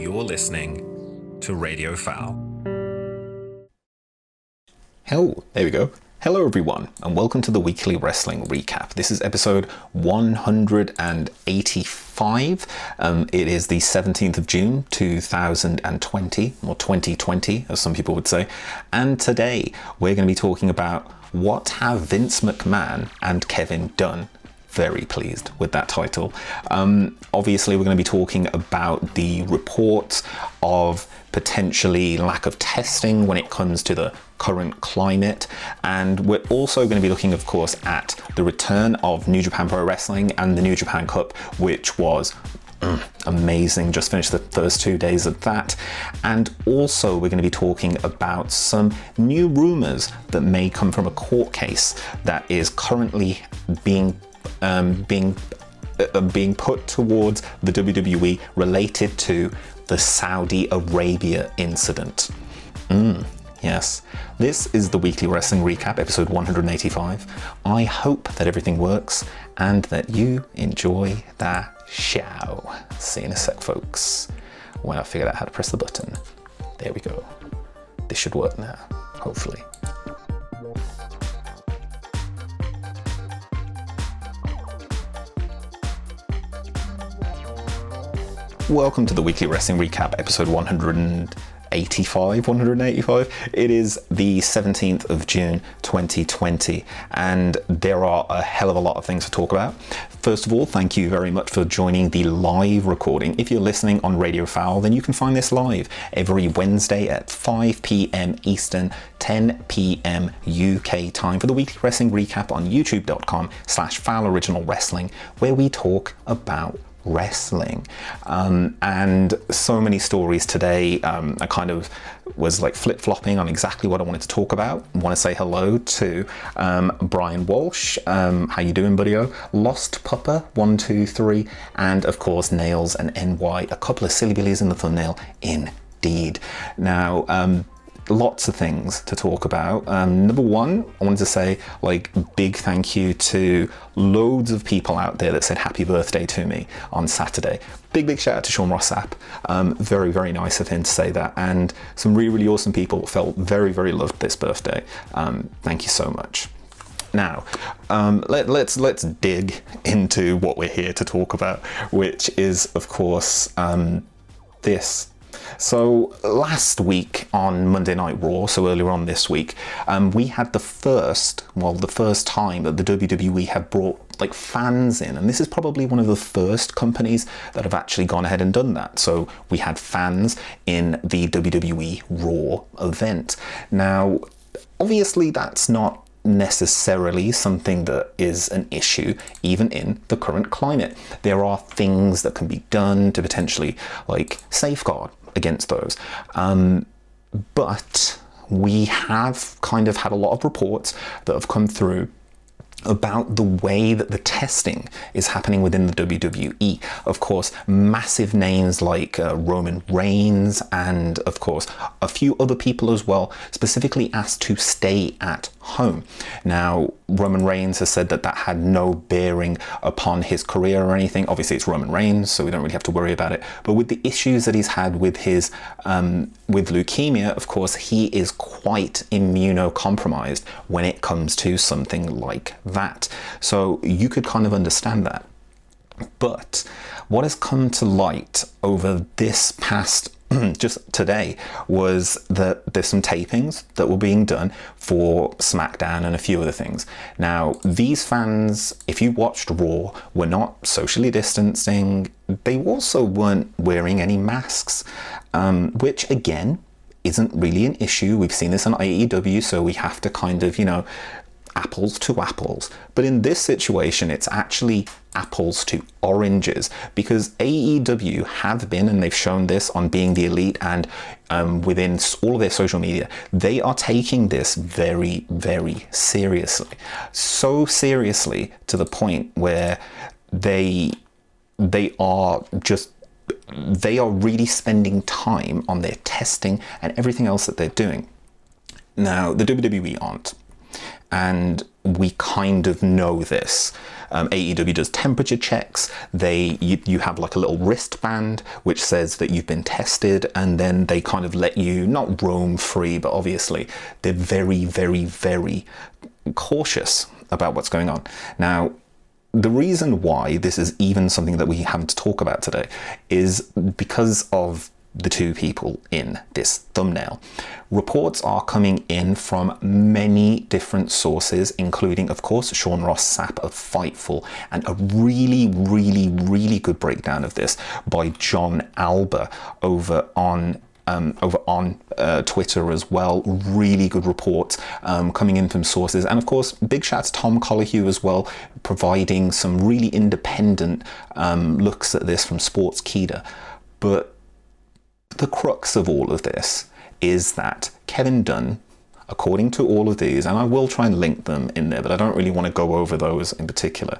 You're listening to Radio Foul. Hell, there we go. Hello, everyone, and welcome to the weekly wrestling recap. This is episode 185. Um, it is the 17th of June, 2020, or 2020, as some people would say. And today we're going to be talking about what have Vince McMahon and Kevin done very pleased with that title. Um, obviously, we're going to be talking about the reports of potentially lack of testing when it comes to the current climate. And we're also going to be looking, of course, at the return of New Japan Pro Wrestling and the New Japan Cup, which was mm, amazing. Just finished the first two days of that. And also, we're going to be talking about some new rumors that may come from a court case that is currently being um, being uh, being put towards the WWE related to the Saudi Arabia incident. Mm, yes, this is the weekly wrestling recap, episode 185. I hope that everything works and that you enjoy the show. See you in a sec, folks. When I figured out how to press the button. There we go. This should work now, hopefully. Welcome to the weekly wrestling recap, episode 185. 185. It is the 17th of June 2020, and there are a hell of a lot of things to talk about. First of all, thank you very much for joining the live recording. If you're listening on Radio Foul, then you can find this live every Wednesday at 5 p.m. Eastern, 10 p.m. UK time for the weekly wrestling recap on youtube.com slash foul original wrestling, where we talk about wrestling. Um, and so many stories today. Um, I kind of was like flip flopping on exactly what I wanted to talk about. I want to say hello to um, Brian Walsh. Um, how you doing, buddy? Lost Pupper one two three, and of course Nails and NY. A couple of silly billies in the thumbnail, indeed. Now um, lots of things to talk about. Um, number one, I wanted to say like big thank you to loads of people out there that said happy birthday to me on Saturday. Big big shout out to Sean Ross Sapp. Um, very very nice of him to say that, and some really really awesome people felt very very loved this birthday. Um, thank you so much. Now, um, let, let's let's dig into what we're here to talk about, which is of course um, this so last week on Monday Night Raw, so earlier on this week, um, we had the first, well, the first time that the WWE have brought like fans in, and this is probably one of the first companies that have actually gone ahead and done that. So we had fans in the WWE Raw event. Now, obviously, that's not necessarily something that is an issue even in the current climate there are things that can be done to potentially like safeguard against those. Um, but we have kind of had a lot of reports that have come through about the way that the testing is happening within the WWE. Of course, massive names like uh, Roman Reigns and, of course, a few other people as well, specifically asked to stay at home. Now, Roman Reigns has said that that had no bearing upon his career or anything. Obviously, it's Roman Reigns, so we don't really have to worry about it. But with the issues that he's had with his um, with leukemia, of course, he is quite immunocompromised when it comes to something like that. So you could kind of understand that. But what has come to light over this past just today was that there's some tapings that were being done for SmackDown and a few other things. Now, these fans, if you watched Raw, were not socially distancing. They also weren't wearing any masks, um, which again isn't really an issue. We've seen this on AEW, so we have to kind of, you know, apples to apples. But in this situation, it's actually apples to oranges because AEW have been, and they've shown this on Being the Elite and um, within all of their social media, they are taking this very, very seriously. So seriously to the point where they they are just they are really spending time on their testing and everything else that they're doing. Now, the WWE aren't. And we kind of know this. Um, AEW does temperature checks. They you, you have like a little wristband which says that you've been tested, and then they kind of let you not roam free, but obviously they're very, very, very cautious about what's going on. Now, the reason why this is even something that we have to talk about today is because of the two people in this thumbnail. Reports are coming in from many different sources, including, of course, Sean Ross Sapp of Fightful, and a really, really, really good breakdown of this by Jon Alba over on um, over on uh, Twitter as well. Really good reports um, coming in from sources. And of course, big shout to Tom Colohue as well, providing some really independent um, looks at this from Sportskeeda. But the crux of all of this is that Kevin Dunn, according to all of these, and I will try and link them in there, but I don't really want to go over those in particular,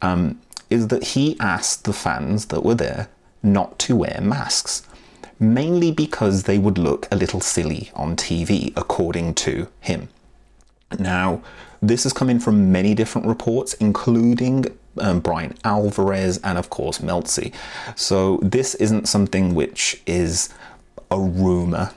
um, is that he asked the fans that were there not to wear masks mainly because they would look a little silly on TV, according to him. Now, this has come in from many different reports, including um, Bryan Alvarez and, of course, Meltzy. So, this isn't something which is a rumor.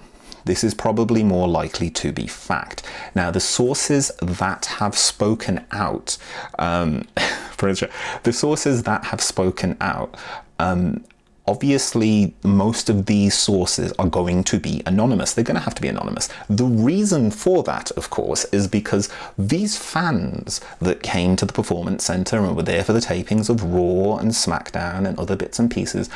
This is probably more likely to be fact. Now, the sources that have spoken out, um, the sources that have spoken out um, obviously most of these sources are going to be anonymous. They're going to have to be anonymous. The reason for that, of course, is because these fans that came to the Performance Center and were there for the tapings of Raw and SmackDown and other bits and pieces,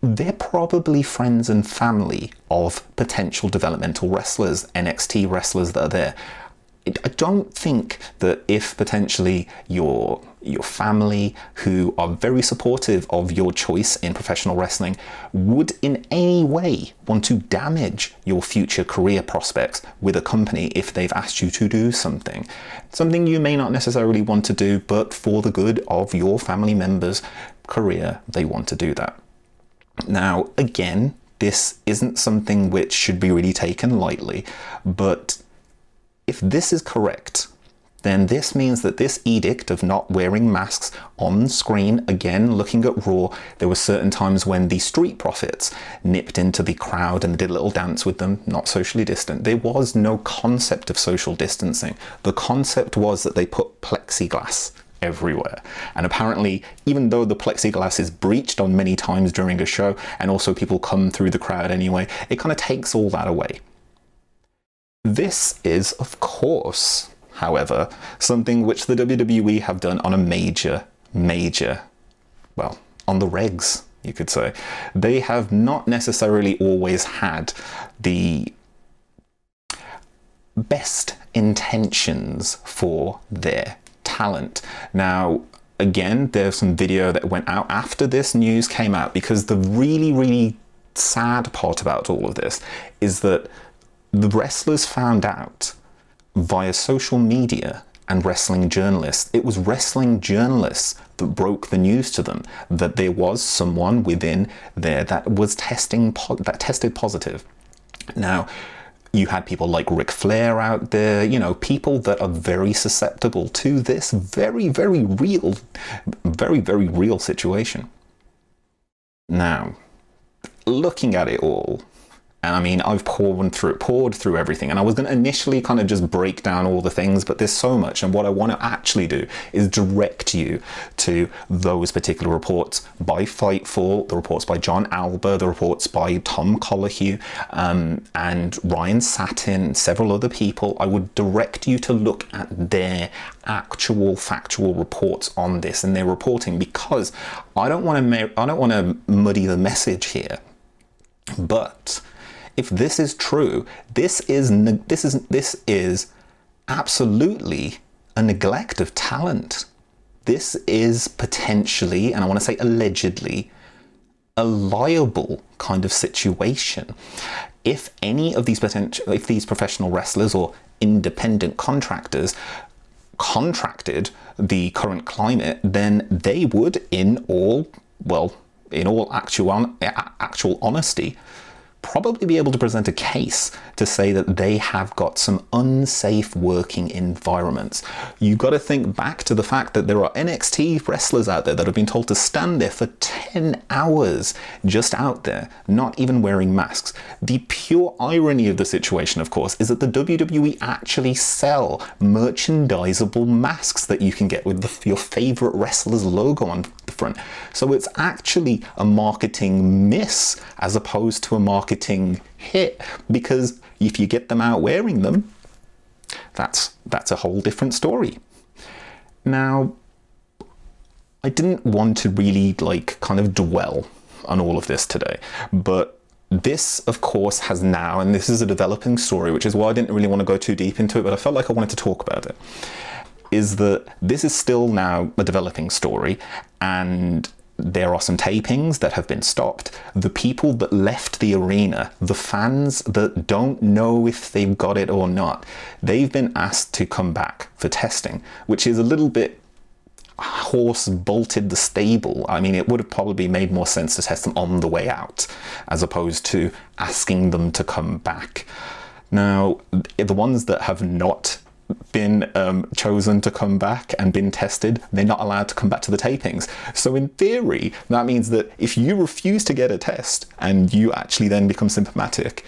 they're probably friends and family of potential developmental wrestlers, NXT wrestlers that are there. I don't think that if potentially your your family who are very supportive of your choice in professional wrestling would in any way want to damage your future career prospects with a company if they've asked you to do something. Something you may not necessarily want to do, but for the good of your family members' career, they want to do that. Now, again, this isn't something which should be really taken lightly, but if this is correct, then this means that this edict of not wearing masks on screen, again looking at Raw, there were certain times when the Street Profits nipped into the crowd and did a little dance with them, not socially distant. There was no concept of social distancing. The concept was that they put plexiglass everywhere. And apparently, even though the plexiglass is breached on many times during a show, and also people come through the crowd anyway, it kind of takes all that away. This is, of course, however, something which the WWE have done on a major, major, well, on the regs, you could say. They have not necessarily always had the best intentions for their talent. Now, again, there's some video that went out after this news came out because the really, really sad part about all of this is that the wrestlers found out via social media and wrestling journalists. It was wrestling journalists that broke the news to them that there was someone within there that was testing po- that tested positive. Now, you had people like Ric Flair out there, you know, people that are very susceptible to this very, very real, very, very real situation. Now, looking at it all, and I mean, I've poured through poured through everything, and I was going to initially kind of just break down all the things, but there's so much, and what I want to actually do is direct you to those particular reports by Fightful, the reports by Jon Alba, the reports by Tom Colohue, um, and Ryan Satin, several other people. I would direct you to look at their actual factual reports on this and their reporting because I don't want to I don't want to muddy the message here, but if this is true, this is this is this is absolutely a neglect of talent. This is potentially, and I want to say allegedly, a liable kind of situation. If any of these potential, if these professional wrestlers or independent contractors contracted the current climate, then they would, in all well, in all actual actual honesty, probably be able to present a case to say that they have got some unsafe working environments. You've got to think back to the fact that there are NXT wrestlers out there that have been told to stand there for 10 hours just out there, not even wearing masks. The pure irony of the situation, of course, is that the WWE actually sell merchandisable masks that you can get with the, your favorite wrestler's logo on front. So it's actually a marketing miss as opposed to a marketing hit because if you get them out wearing them, that's that's a whole different story. Now, I didn't want to really like kind of dwell on all of this today, but this, of course, has now, and this is a developing story, which is why I didn't really want to go too deep into it, but I felt like I wanted to talk about it. Is that this is still now a developing story, and there are some tapings that have been stopped. The people that left the arena, the fans that don't know if they've got it or not, they've been asked to come back for testing, which is a little bit horse bolted the stable. I mean, it would have probably made more sense to test them on the way out as opposed to asking them to come back. Now, the ones that have not been um, chosen to come back and been tested, they're not allowed to come back to the tapings. So, in theory, that means that if you refuse to get a test and you actually then become symptomatic,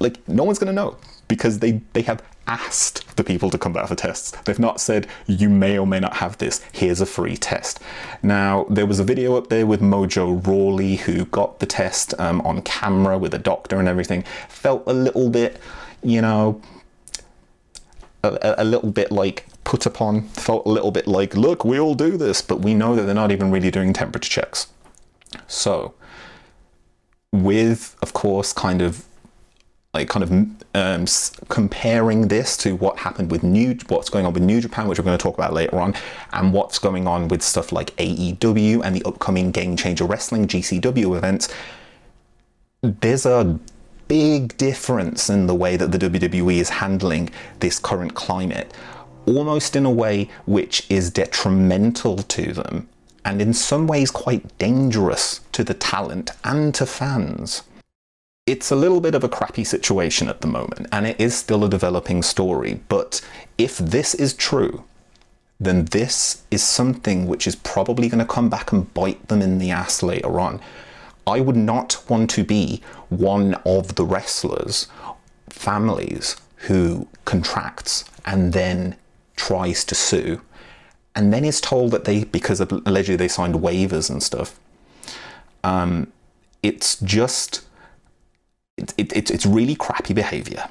like no one's going to know because they, they have asked the people to come back for tests. They've not said, you may or may not have this, here's a free test. Now, there was a video up there with Mojo Rawley who got the test um, on camera with a doctor and everything. Felt a little bit, you know, a, a little bit like put upon, felt a little bit like, look, we all do this, but we know that they're not even really doing temperature checks. So, with, of course, kind of like kind of um, comparing this to what happened with new what's going on with new japan which we're going to talk about later on and what's going on with stuff like aew and the upcoming game changer wrestling gcw events there's a big difference in the way that the WWE is handling this current climate, almost in a way which is detrimental to them and in some ways quite dangerous to the talent and to fans. It's a little bit of a crappy situation at the moment, and it is still a developing story. But if this is true, then this is something which is probably going to come back and bite them in the ass later on. I would not want to be one of the wrestlers' families who contracts and then tries to sue and then is told that they, because allegedly they signed waivers and stuff, um, it's just, it, it, it's really crappy behavior.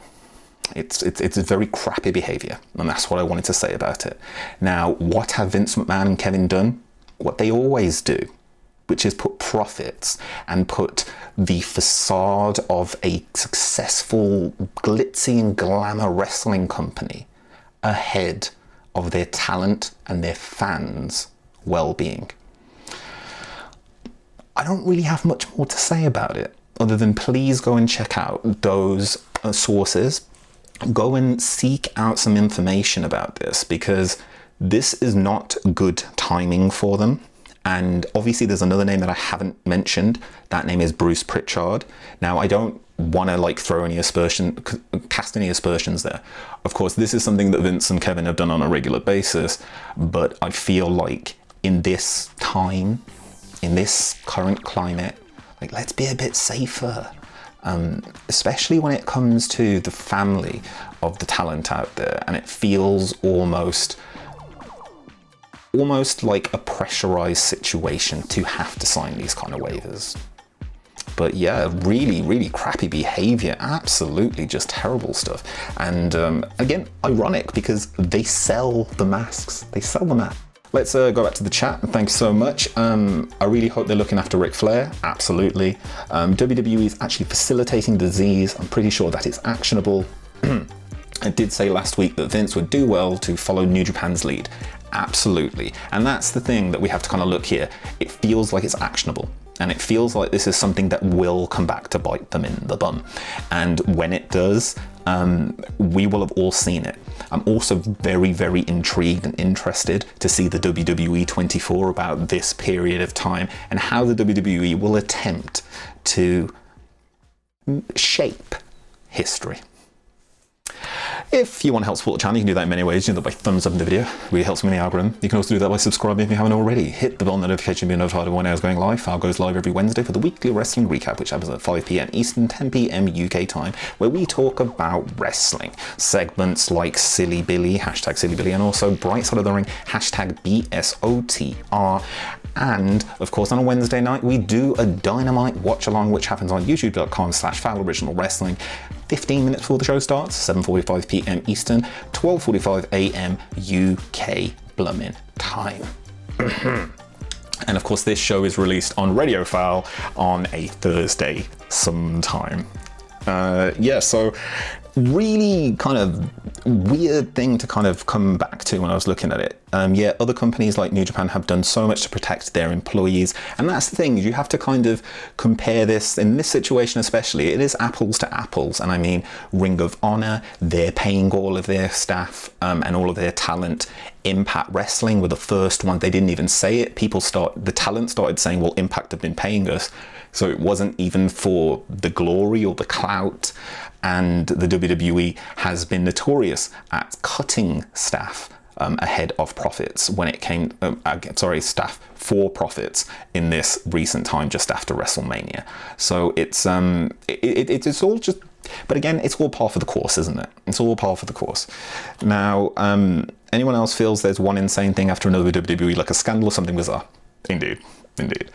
It's, it's, it's very crappy behavior, and that's what I wanted to say about it. Now, what have Vince McMahon and Kevin done? What they always do which is put profits and put the facade of a successful, glitzy and glamour wrestling company ahead of their talent and their fans' well being. I don't really have much more to say about it other than please go and check out those uh, sources. Go and seek out some information about this because this is not good timing for them. And obviously, there's another name that I haven't mentioned. That name is Bruce Pritchard. Now, I don't want to like throw any aspersion, cast any aspersions there. Of course, this is something that Vince and Kevin have done on a regular basis, but I feel like in this time, in this current climate, like let's be a bit safer. Um, especially when it comes to the family of the talent out there, and it feels almost almost like a pressurized situation to have to sign these kind of waivers. But yeah, really, really crappy behavior. Absolutely just terrible stuff. And um, again, ironic because they sell the masks. They sell the at. Let's uh, go back to the chat. Thanks so much. Um, I really hope they're looking after Ric Flair. Absolutely. Um, WWE is actually facilitating disease. I'm pretty sure that it's actionable. I did say last week that Vince would do well to follow New Japan's lead. Absolutely. And that's the thing that we have to kind of look here. It feels like it's actionable. And it feels like this is something that will come back to bite them in the bum. And when it does, um, we will have all seen it. I'm also very, very intrigued and interested to see the WWE 24 about this period of time and how the WWE will attempt to shape history. If you want to help support the channel, you can do that in many ways. You can do that by thumbs up in the video, really helps me in the algorithm. You can also do that by subscribing if you haven't already. Hit the bell notification to be notified of when I was going live. File goes live every Wednesday for the weekly wrestling recap, which happens at 5 pm Eastern, 10 pm UK time, where we talk about wrestling. Segments like Silly Billy, hashtag Silly Billy, and also Bright Side of the Ring, hashtag BSOTR. And of course, on a Wednesday night, we do a dynamite watch along, which happens on youtube.com slash foul original wrestling. 15 minutes before the show starts, 7:45 p.m. Eastern, 12:45 a.m. UK Bloomin' time. and of course, this show is released on Radio Foul on a Thursday sometime. Uh, yeah, so really kind of weird thing to kind of come back to when I was looking at it. Um, yeah, other companies like New Japan have done so much to protect their employees, and that's the thing. You have to kind of compare this in this situation, especially. It is apples to apples, and I mean Ring of Honor. They're paying all of their staff um, and all of their talent. Impact Wrestling were the first one. They didn't even say it. People start the talent started saying, "Well, Impact have been paying us." So it wasn't even for the glory or the clout. And the WWE has been notorious at cutting staff um, ahead of profits when it came, um, sorry, staff for profits in this recent time just after WrestleMania. So it's um, it, it, it's all just, but again, it's all par for the course, isn't it? It's all par for the course. Now, um, anyone else feels there's one insane thing after another WWE, like a scandal or something bizarre? Indeed. Indeed.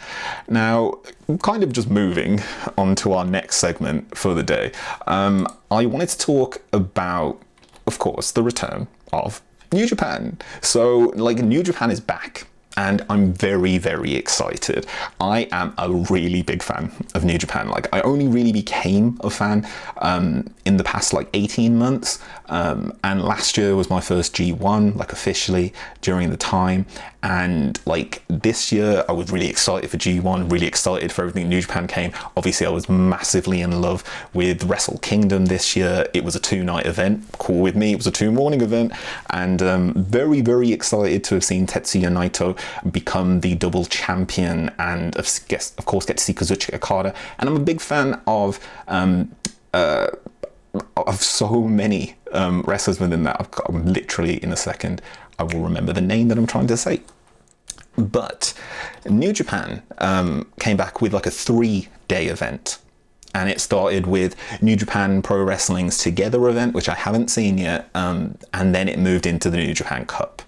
Now, kind of just moving on to our next segment for the day, um, I wanted to talk about, of course, the return of New Japan. So, like, New Japan is back and I'm very, very excited. I am a really big fan of New Japan. Like, I only really became a fan um, in the past like 18 months, um, and last year was my first G1, like officially during the time. And like this year, I was really excited for G1, really excited for everything New Japan came. Obviously, I was massively in love with Wrestle Kingdom this year. It was a two night event, cool with me. It was a two morning event, and um, very, very excited to have seen Tetsuya Naito become the double champion and of, of course get to see Kazuchika Okada. And I'm a big fan of um, uh, of so many um, wrestlers within that. I've got literally in a second I will remember the name that I'm trying to say. But New Japan um, came back with like a three day event and it started with New Japan Pro Wrestling's Together event, which I haven't seen yet, um, and then it moved into the New Japan Cup.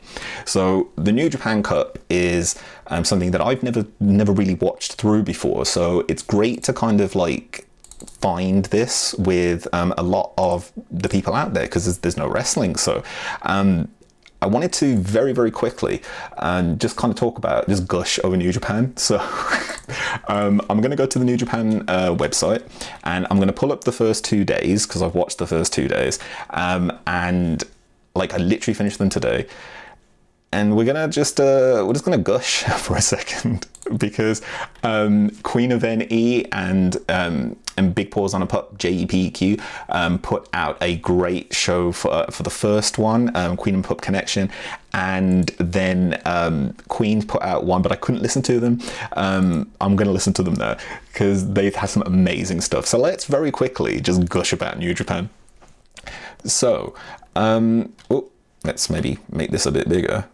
So the New Japan Cup is um, something that I've never never really watched through before. So it's great to kind of like find this with um, a lot of the people out there because there's, there's, no wrestling. So um, I wanted to very, very quickly and just kind of talk about, just gush over New Japan. So um, I'm going to go to the New Japan uh, website and I'm going to pull up the first two days because I've watched the first two days. Um, and like I literally finished them today. And we're gonna just uh, we're just gonna gush for a second because um, Queen of NE and um, and Big Paws on a Pup JEPQ um, put out a great show for uh, for the first one, um, Queen and Pup Connection, and then um, Queen put out one, but I couldn't listen to them. Um, I'm to listen to them now because they've had some amazing stuff. So let's very quickly just gush about New Japan. So, um, oh, let's maybe make this a bit bigger,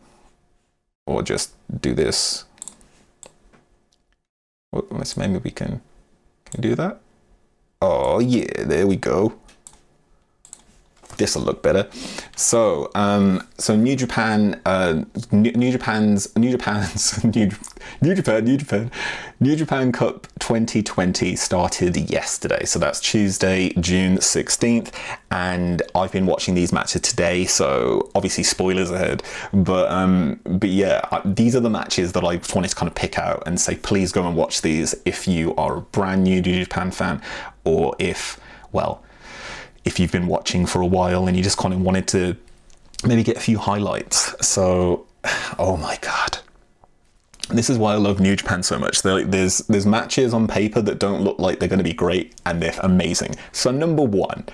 or just do this. Well, maybe we can, can do that. Oh yeah, there we go. This will look better. So, um, so New Japan, uh, New, New Japan's, New Japan's, New, New Japan, New Japan, New Japan Cup 2020 started yesterday. So that's Tuesday, June 16th, and I've been watching these matches today. So obviously spoilers ahead, but um, but yeah, these are the matches that I wanted to kind of pick out and say, please go and watch these if you are a brand new New Japan fan or if, well, if you've been watching for a while and you just kind of wanted to maybe get a few highlights. So, oh my god. This is why I love New Japan so much. There's there's matches on paper that don't look like they're going to be great, and they're amazing. So number one,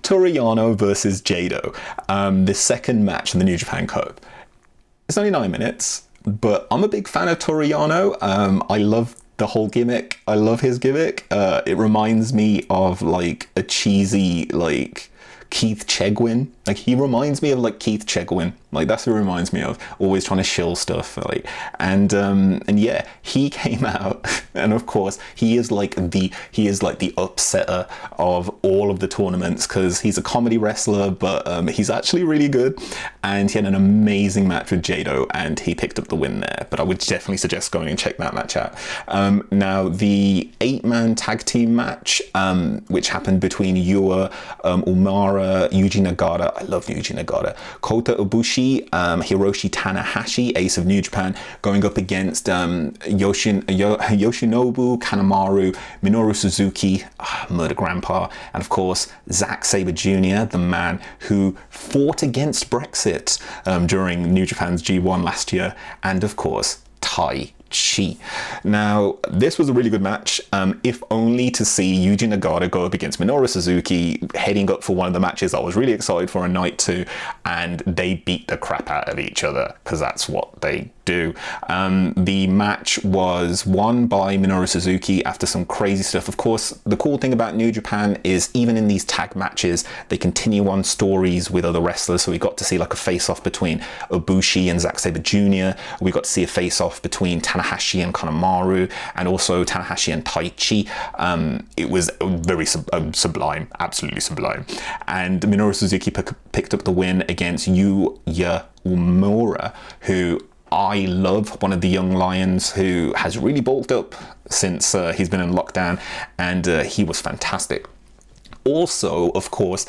Toru Yano versus Jado, um, the second match in the New Japan Cup. It's only nine minutes, but I'm a big fan of Toru Yano. Um, I love the whole gimmick. I love his gimmick. Uh, it reminds me of like a cheesy like Keith Chegwin. Like he reminds me of like Keith Chegwin. Like that's who he reminds me of. Always trying to shill stuff. Like and um and yeah, he came out and of course he is like the he is like the upsetter of all of the tournaments because he's a comedy wrestler, but um, he's actually really good. And he had an amazing match with Jado and he picked up the win there. But I would definitely suggest going and check that match out. Um, now the eight man tag team match, um, which happened between Yua, um, Uemura, Yuji Nagata. I love Yuji Nagata. Kota Ibushi, um, Hiroshi Tanahashi, ace of New Japan, going up against um, Yoshin, Yoshinobu Kanemaru, Minoru Suzuki, ah, Murder Grandpa, and of course Zack Sabre Jr., the man who fought against Brexit um, during New Japan's G1 last year, and of course Tai Chi. Now, this was a really good match, um, if only to see Yuji Nagata go up against Minoru Suzuki, heading up for one of the matches I was really excited for a night two, and they beat the crap out of each other because that's what they do. Um, the match was won by Minoru Suzuki after some crazy stuff. Of course, the cool thing about New Japan is even in these tag matches, they continue on stories with other wrestlers. So we got to see like a face off between Ibushi and Zack Sabre Jr. We got to see a face off between Tanahashi and Kanemaru, and also Tanahashi and Taichi. Um, it was very sub- um, sublime, absolutely sublime. And Minoru Suzuki p- picked up the win against Yuya Uemura, who I love one of the young lions who has really bulked up since uh, he's been in lockdown, and uh, he was fantastic. Also, of course,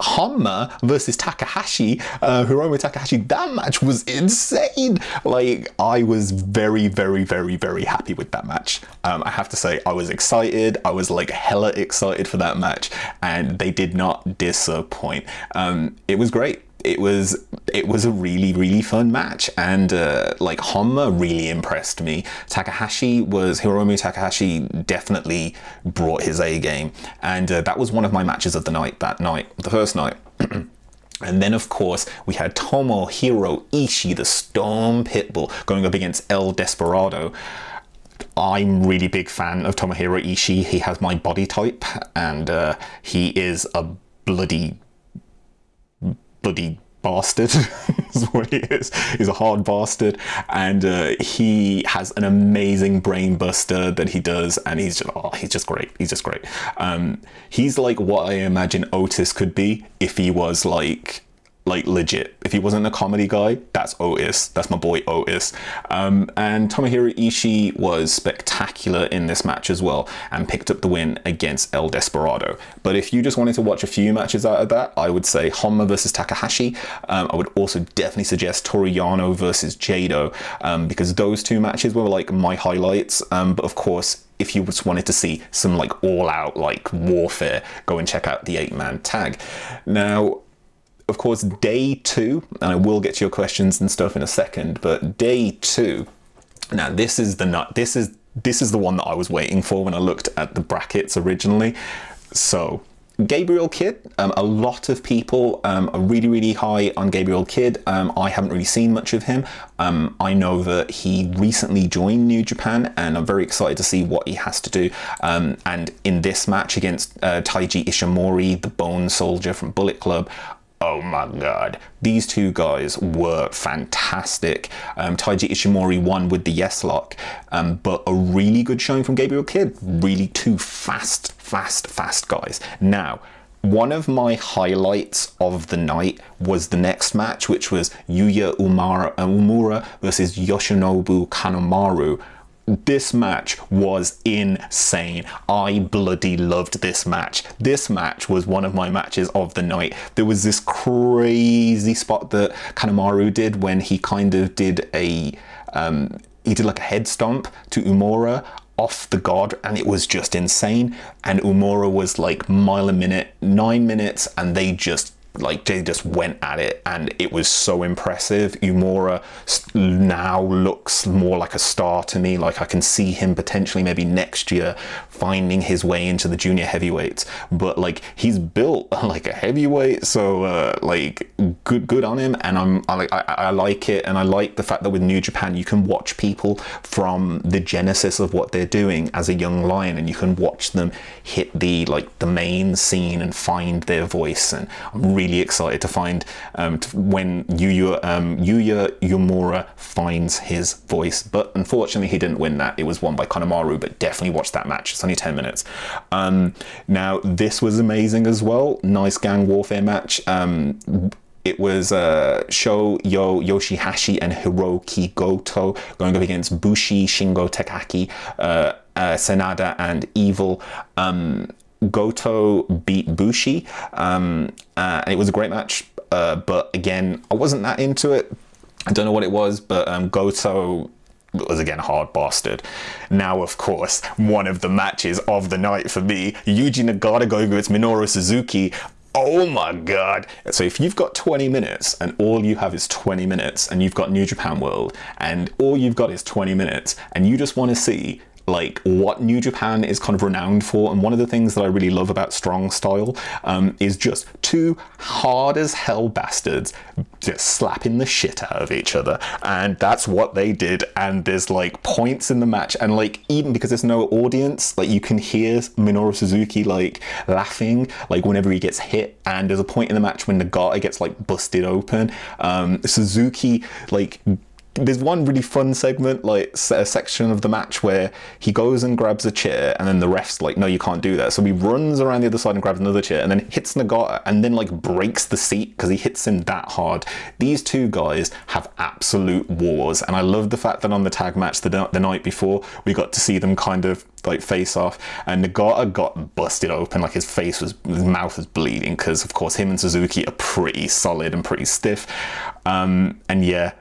Honma versus Takahashi, uh, Hiromu Takahashi, that match was insane. Like, I was very, very, very, very happy with that match. Um, I have to say, I was excited. I was like hella excited for that match, and they did not disappoint. Um, it was great it was it was a really really fun match and uh, like Honma really impressed me Takahashi was Hiromu Takahashi definitely brought his A game and uh, that was one of my matches of the night that night the first night And then, of course, we had Tomohiro Ishii, the Stone Pitbull, going up against El Desperado. I'm really big fan of Tomohiro Ishii. He has my body type, and uh, he is a bloody bloody bastard is what he is. He's a hard bastard. And uh, he has an amazing brain buster that he does and he's just oh, he's just great. He's just great. Um, he's like what i imagine otis could be if he was like like legit. If he wasn't a comedy guy, that's Otis. That's my boy Otis. Um, and Tomohiro Ishii was spectacular in this match as well and picked up the win against El Desperado. But if you just wanted to watch a few matches out of that, I would say Honma versus Takahashi. Um, I would also definitely suggest Toru Yano versus Jado um, because those two matches were like my highlights. Um, but of course, if you just wanted to see some like all out like warfare, go and check out the eight man tag. Now, of course, day two, and I will get to your questions and stuff in a second, but day two. Now, this is the nut. This is this is the one that I was waiting for when I looked at the brackets originally. So, Gabriel Kidd, um, a lot of people um, are really, really high on Gabriel Kidd. Um, I haven't really seen much of him. Um, I know that he recently joined New Japan, and I'm very excited to see what he has to do. Um, and in this match against uh, Taiji Ishimori, the Bone Soldier from Bullet Club, oh my god, these two guys were fantastic. Um, Taiji Ishimori won with the yes lock, um, but a really good showing from Gabriel Kidd. Really two fast, fast, fast guys. Now, one of my highlights of the night was the next match, which was Yuya Umara, Uemura versus Yoshinobu Kanemaru this match was insane. I bloody loved this match. This match was one of my matches of the night. There was this crazy spot that Kanemaru did when he kind of did a um, he did like a head stomp to Uemura off the guard and it was just insane and Uemura was like mile a minute 9 minutes and they just like they just went at it and it was so impressive. Umura now looks more like a star to me. Like I can see him potentially maybe next year finding his way into the junior heavyweights but like he's built like a heavyweight so uh, like good good on him and I'm I, I, I like it and I like the fact that with New Japan you can watch people from the genesis of what they're doing as a young lion and you can watch them hit the like the main scene and find their voice and I'm really excited to find um, to, when Yuya um, Yuya Uemura finds his voice. But unfortunately, he didn't win that. It was won by Kanemaru. But definitely watch that match. It's only ten minutes. Um, now this was amazing as well. Nice gang warfare match. Um, it was uh, Sho Yo Yoshihashi and Hiroki Goto going up against Bushi, Shingo Takagi, uh, uh, Sanada, and Evil. Um, Goto beat Bushi. Um, uh, it was a great match, uh, but again, I wasn't that into it. I don't know what it was, but um, Goto was again hard bastard. Now, of course, one of the matches of the night for me, Yuji Nagata going against Minoru Suzuki. Oh my god. So if you've got 20 minutes and all you have is 20 minutes and you've got New Japan World and all you've got is 20 minutes and you just want to see like what New Japan is kind of renowned for. And one of the things that I really love about Strong Style um, is just two hard as hell bastards just slapping the shit out of each other. And that's what they did. And there's like points in the match, and like even because there's no audience, like you can hear Minoru Suzuki like laughing like whenever he gets hit. And there's a point in the match when Nagata gets like busted open. Um, Suzuki like there's one really fun segment, like a section of the match where he goes and grabs a chair, and then the ref's like, "No, you can't do that." So he runs around the other side and grabs another chair, and then hits Nagata, and then like breaks the seat because he hits him that hard. These two guys have absolute wars, and I love the fact that on the tag match the, the night before we got to see them kind of like face off, and Nagata got busted open, like his face was, his mouth was bleeding because of course him and Suzuki are pretty solid and pretty stiff. Um, and yeah,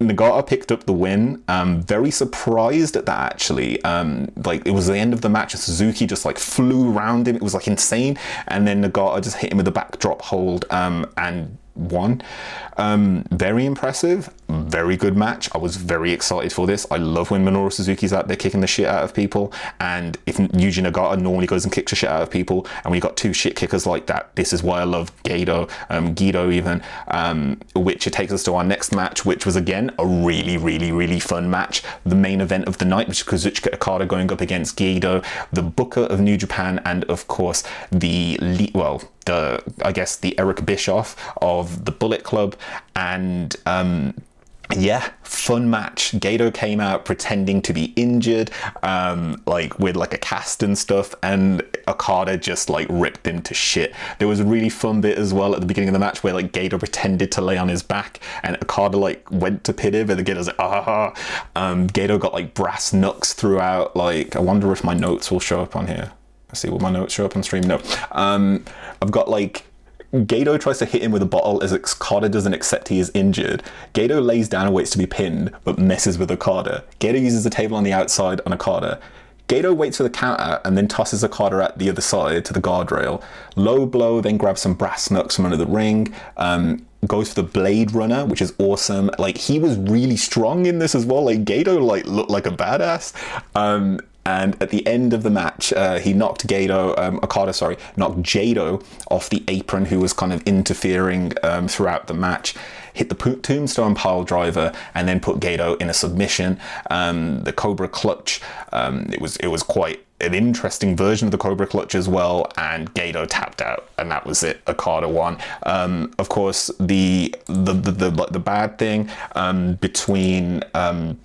Nagata picked up the win. Um, very surprised at that actually. Um, like it was the end of the match, Suzuki just like flew around him. It was like insane, and then Nagata just hit him with a backdrop hold um, and won. Um, very impressive, very good match. I was very excited for this. I love when Minoru Suzuki's out there kicking the shit out of people, and if Yuji Nagata normally goes and kicks the shit out of people, and we got two shit kickers like that, this is why I love Gedo, um, Gedo even. Um, which it takes us to our next match, which was again a really, really, really fun match. The main event of the night, which is Kazuchika Okada going up against Gedo, the Booker of New Japan, and of course the well the I guess the Eric Bischoff of the Bullet Club, and um, yeah, fun match. Gedo came out pretending to be injured, um, like with like a cast and stuff, and Okada just like ripped him to shit. There was a really fun bit as well at the beginning of the match where like Gedo pretended to lay on his back, and Okada like went to pit him, and the Gedo's like, ah. Um, Gedo got like brass knucks throughout. Like, I wonder if my notes will show up on here. Let's see, will my notes show up on stream? No. Um, I've got like Gedo tries to hit him with a bottle as Okada doesn't accept he is injured. Gedo lays down and waits to be pinned, but messes with Okada. Gedo uses the table on the outside on Okada. Gedo waits for the counter and then tosses Okada at the other side to the guardrail. Low blow, then grabs some brass knucks from under the ring. Um, goes for the Blade Runner, which is awesome. Like he was really strong in this as well. Like Gedo like looked like a badass. Um, and at the end of the match, uh, he knocked Gedo, um, Okada, sorry, knocked Jado off the apron, who was kind of interfering um, throughout the match. Hit the tombstone pile driver and then put Gedo in a submission. Um, the Cobra clutch. Um, it was it was quite an interesting version of the Cobra Clutch as well, and Gedo tapped out, and that was it. Okada won. Um, of course, the the the, the, the bad thing um, between um,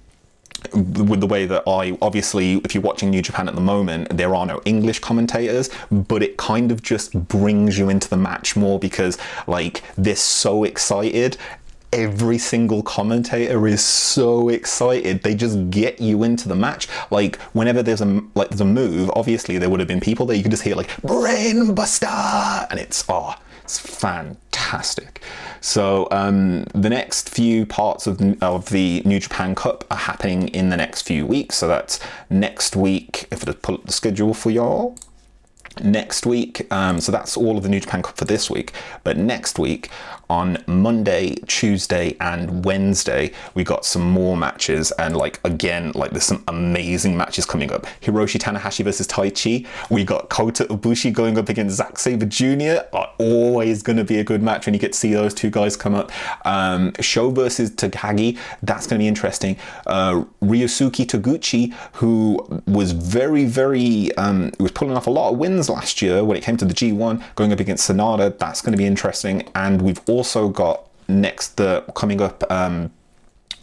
with the way that I obviously, if you're watching New Japan at the moment, there are no English commentators, but it kind of just brings you into the match more because like they're so excited. Every single commentator is so excited. They just get you into the match. Like whenever there's a like there's a move obviously there would have been people there you could just hear like brain buster! And it's oh it's fantastic so um, the next few parts of, of the New Japan Cup are happening in the next few weeks. So that's next week, if I pull up the schedule for y'all. next week, um, so that's all of the New Japan Cup for this week. But next week, on Monday, Tuesday, and Wednesday, we got some more matches. And like again, like there's some amazing matches coming up. Hiroshi Tanahashi versus Taichi. We got Kota Ibushi going up against Zack Sabre Jr. Always going to be a good match when you get to see those two guys come up. Um, Sho versus Takagi. That's going to be interesting. Uh, Ryosuke Taguchi, who was very, very, um, was pulling off a lot of wins last year when it came to the G1, going up against Sanada. That's going to be interesting. And we've also got next the coming up. Um,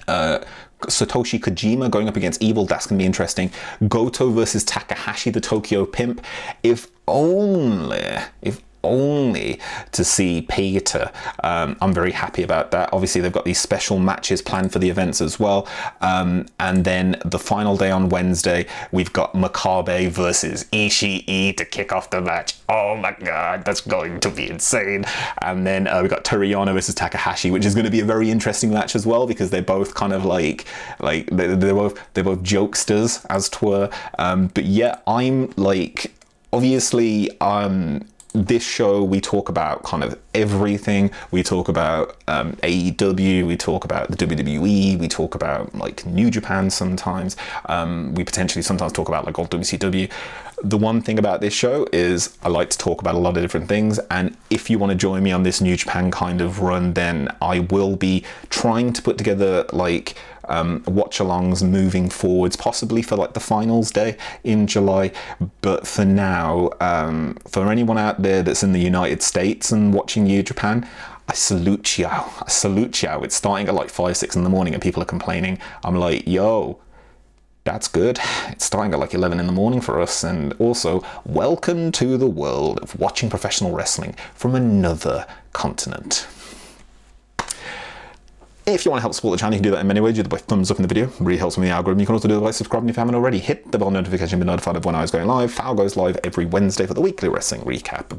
uh, Satoshi Kojima going up against Evil, that's to be interesting. Goto versus Takahashi, the Tokyo Pimp. If only, if only to see Peter. Um, I'm very happy about that. Obviously, they've got these special matches planned for the events as well. Um, and then the final day on Wednesday, we've got Makabe versus Ishii to kick off the match. Oh my god, that's going to be insane. And then uh, we've got Toru versus Takahashi, which is going to be a very interesting match as well because they're both kind of like like they're, both they're both jokesters as it were. Um, but yeah, I'm like obviously um this show we talk about kind of everything. We talk about um, aew we talk about the wwe we talk about like new japan sometimes. Um, we potentially sometimes talk about like old wcw the one thing about this show is i like to talk about a lot of different things and if you want to join me on this new japan kind of run then i will be trying to put together like um, watch alongs moving forwards, possibly for like the finals day in July. But for now, um, for anyone out there that's in the United States and watching New Japan, I salute you. I salute you. It's starting at like five, six in the morning, and people are complaining. I'm like, yo, that's good. It's starting at like 11 in the morning for us. And also, welcome to the world of watching professional wrestling from another continent. If you want to help support the channel, you can do that in many ways. You do by thumbs up in the video, really helps with the algorithm. You can also do that by subscribing if you haven't already. Hit the bell notification to be notified of when I was going live. Foul goes live every Wednesday for the weekly wrestling recap.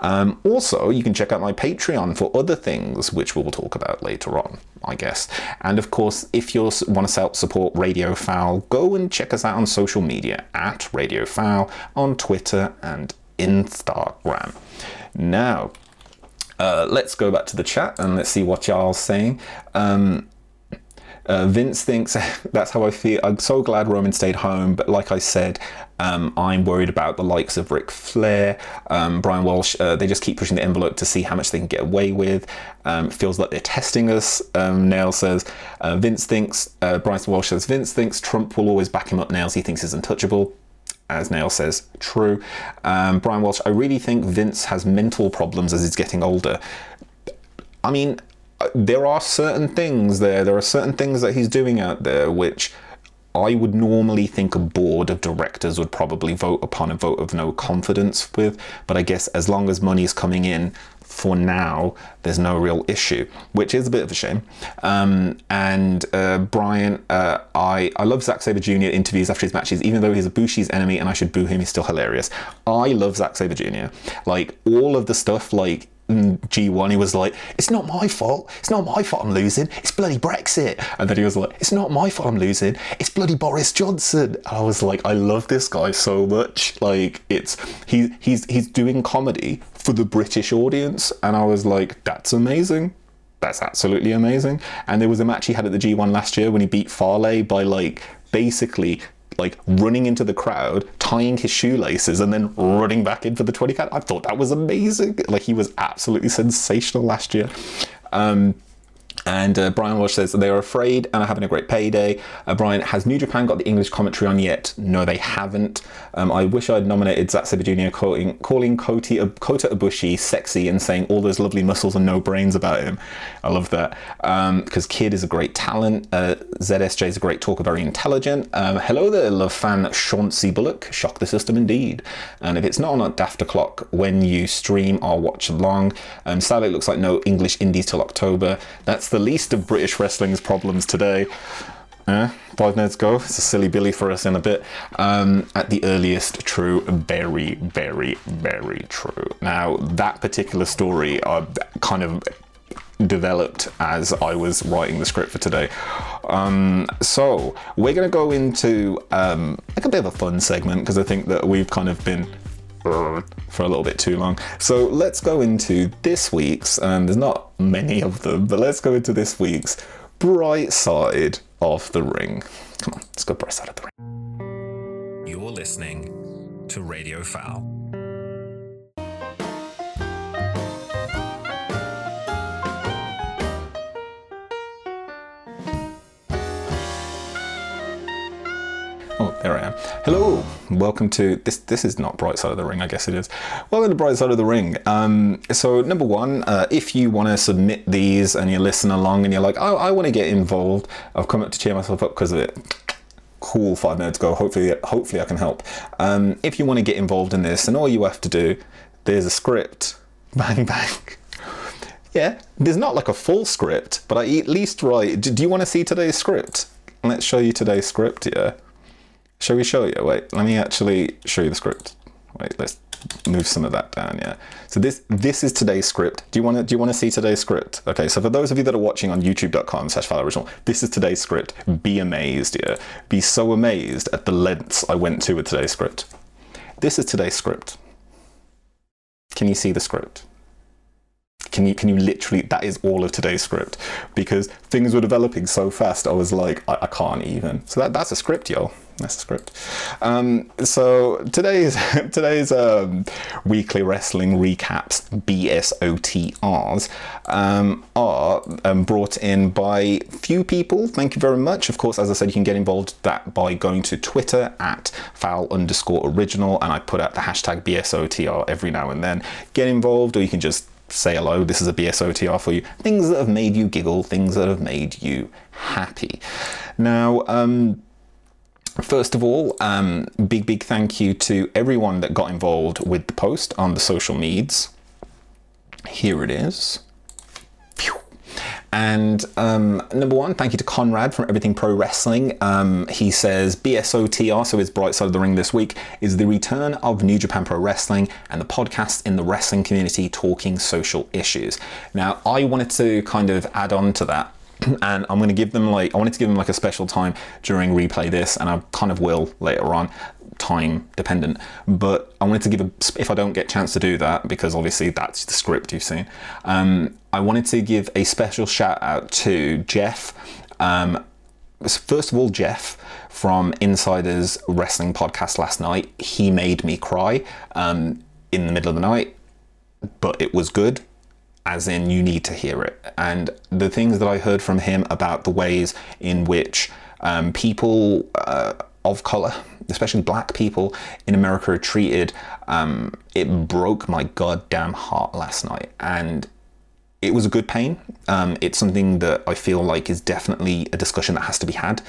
Um, also, you can check out my Patreon for other things, which we will talk about later on, I guess. And of course, if you want to help support Radio Foul, go and check us out on social media at Radio Foul on Twitter and Instagram. Now, uh, let's go back to the chat and let's see what y'all's saying. Um, uh, Vince thinks that's how I feel. I'm so glad Roman stayed home, but like I said, um, I'm worried about the likes of Ric Flair, um, Brian Walsh. Uh, they just keep pushing the envelope to see how much they can get away with. Um, feels like they're testing us. Um, Nail says uh, Vince thinks. Uh, Brian Walsh says Vince thinks Trump will always back him up. Nails he thinks is untouchable as Nail says, true. Um, Brian Walsh, I really think Vince has mental problems as he's getting older. I mean, uh, there are certain things there, there are certain things that he's doing out there which I would normally think a board of directors would probably vote upon a vote of no confidence with. But I guess as long as money is coming in, for now, there's no real issue, which is a bit of a shame. Um, and uh, Brian, uh, I, I love Zack Sabre Jr. interviews after his matches, even though he's Ibushi's enemy and I should boo him, he's still hilarious. I love Zack Sabre Jr. Like all of the stuff, like G1, he was like, It's not my fault. It's not my fault I'm losing. It's bloody Brexit. And then he was like, It's not my fault I'm losing. It's bloody Boris Johnson. And I was like, I love this guy so much. Like, it's he he's he's doing comedy for the British audience. And I was like, That's amazing. That's absolutely amazing. And there was a match he had at the G1 last year when he beat Farley by like basically like running into the crowd, tying his shoelaces, and then running back in for the 20 count. I thought that was amazing. Like he was absolutely sensational last year. Um, and uh, Brian Walsh says they are afraid and are having a great payday. Uh, Brian, has New Japan got the English commentary on yet? No, they haven't. Um, I wish I'd nominated Zack Sabre Jr. calling, calling Koti, uh, Kota Ibushi sexy and saying all those lovely muscles and no brains about him. I love that. Because um, Kid is a great talent. Uh, ZSJ is a great talker, very intelligent. Um, hello there, love fan Chauncey Bullock. Shock the system indeed. And if it's not on at Daft O'Clock when you stream, I'll watch along. Um, sadly, it looks like no English indies till October. That's the the least of British wrestling's problems today. Uh, five minutes ago, it's a silly Billy for us in a bit. Um, at the earliest, true, very, very, very true. Now, that particular story, uh, kind of developed as I was writing the script for today. Um, so we're going to go into um, like a bit of a fun segment because I think that we've kind of been for a little bit too long. So let's go into this week's, and there's not many of them, but let's go into this week's bright side of the ring. Come on, let's go bright side of the ring. You're listening to Radio Foul. There I am. Hello, welcome to this. This is not Bright Side of the Ring, I guess it is. Welcome to Bright Side of the Ring. Um, so, number one, uh, if you want to submit these and you listen along and you're like, oh, I want to get involved, I've come up to cheer myself up because of it. Cool, five minutes ago. Hopefully, hopefully I can help. Um, if you want to get involved in this, and all you have to do, there's a script. Bang bang. Yeah, there's not like a full script, but I at least write. Do you want to see today's script? Let's show you today's script. Yeah. Shall we show you? Wait, let me actually show you the script. Wait, let's move some of that down. Yeah. So this this is today's script. Do you want to do you want to see today's script? Okay. So for those of you that are watching on YouTube.com/slash foul original, this is today's script. Be amazed. Yeah. Be so amazed at the lengths I went to with today's script. This is today's script. Can you see the script? Can you can you literally that is all of today's script because things were developing so fast I was like I, I can't even so that that's a script yo that's the script. Um, so today's today's um, weekly wrestling recaps BSOTRs um, are um, brought in by few people. Thank you very much. Of course, as I said, you can get involved that by going to Twitter at foul underscore original, and I put out the hashtag BSOTR every now and then. Get involved, or you can just say hello. This is a BSOTR for you. Things that have made you giggle, things that have made you happy. Now. First of all, um, big, big thank you to everyone that got involved with the post on the social medias. Here it is. And um, number one, thank you to Conrad from Everything Pro Wrestling. Um, he says BSOTR, so his Bright Side of the Ring this week, is the return of New Japan Pro Wrestling and the podcast in the wrestling community talking social issues. Now, I wanted to kind of add on to that and I'm going to give them like I wanted to give them like a special time during replay this, and I kind of will later on, time dependent. But I wanted to give a if I don't get chance to do that because obviously that's the script you've seen. Um, I wanted to give a special shout out to Jeff. Um, first of all, Jeff from Insiders Wrestling Podcast last night. He made me cry um, in the middle of the night, but it was good as in you need to hear it. And the things that I heard from him about the ways in which um, people uh, of color, especially black people in America, are treated, um, it broke my goddamn heart last night. And it was a good pain. Um, it's something that I feel like is definitely a discussion that has to be had.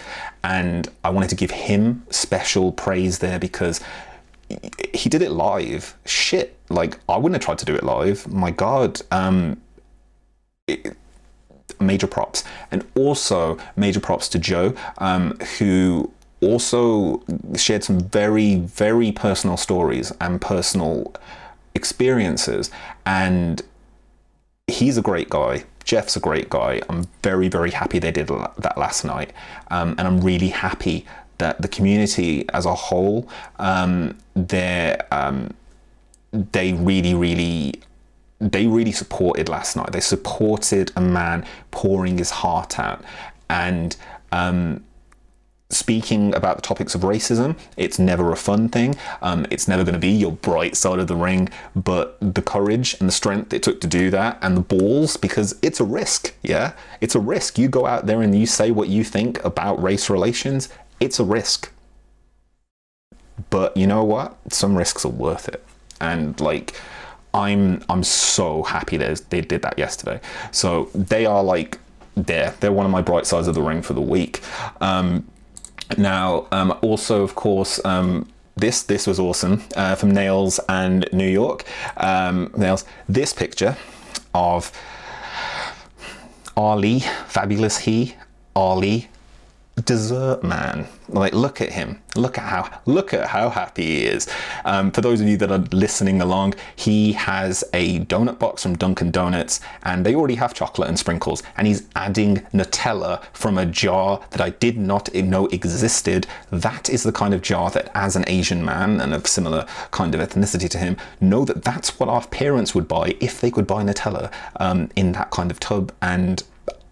And I wanted to give him special praise there because he did it live. Shit, like I wouldn't have tried to do it live. My God, um, it, major props, and also major props to Joe, um, who also shared some very, very personal stories and personal experiences, and he's a great guy. Jeff's a great guy. I'm very, very happy they did that last night, um, and I'm really happy that the community as a whole, um, they um, they really, really, they really supported last night. They supported a man pouring his heart out and. Um, speaking about the topics of racism, it's never a fun thing. Um, it's never going to be your bright side of the ring, but the courage and the strength it took to do that and the balls, because it's a risk. Yeah, it's a risk. You go out there and you say what you think about race relations, it's a risk. But you know what? Some risks are worth it. And like, I'm I'm so happy that they did that yesterday. So they are like there. They're one of my bright sides of the ring for the week. Um, now, um, also of course, um, this this was awesome uh, from Nails and New York. Um, Nails, this picture of Ali, fabulous he, Ali dessert man. Like, look at him. Look at how look at how happy he is. Um, for those of you that are listening along, he has a donut box from Dunkin' Donuts, and they already have chocolate and sprinkles. And he's adding Nutella from a jar that I did not know existed. That is the kind of jar that, as an Asian man and of similar kind of ethnicity to him, know that that's what our parents would buy if they could buy Nutella um, in that kind of tub. And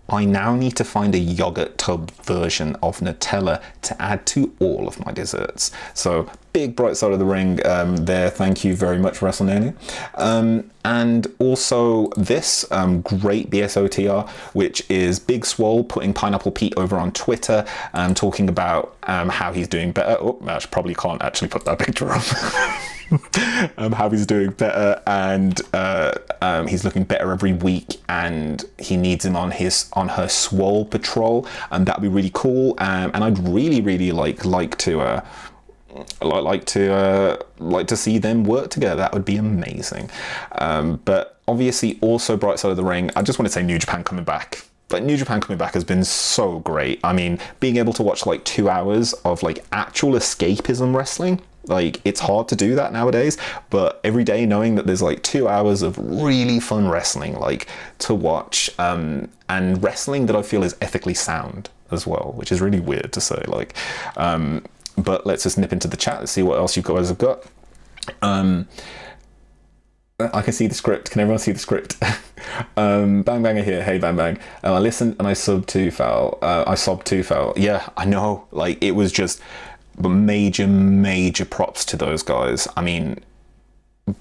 I now need to find a yogurt tub version of Nutella to add to all of my desserts. So big bright side of the ring um, there. Thank you very much, WrestleMania. Um, and also this um, great BSOTR, which is Big Swole putting Pineapple Pete over on Twitter, um, talking about um, how he's doing better. Oh, I probably can't actually put that picture up. um, how he's doing better, and uh, um, he's looking better every week, and he needs him on his on her swole patrol, and that'd be really cool. Um, and I'd really, really like like to. Uh, like to uh, like to see them work together. That would be amazing. Um, but obviously, also bright side of the ring. I just want to say New Japan coming back like New Japan coming back has been so great. I mean, being able to watch like two hours of like actual escapism wrestling like it's hard to do that nowadays, but every day knowing that there's like two hours of really fun wrestling, like to watch, um, and wrestling that I feel is ethically sound as well, which is really weird to say. Like, um, but let's just nip into the chat and see what else you guys have got. Um, I can see the script. Can everyone see the script? um, bang Banger here. Hey Bang Bang. Uh, I listened and I subbed too foul. Uh, I sobbed too foul. Yeah, I know. Like it was just but major, major props to those guys. I mean,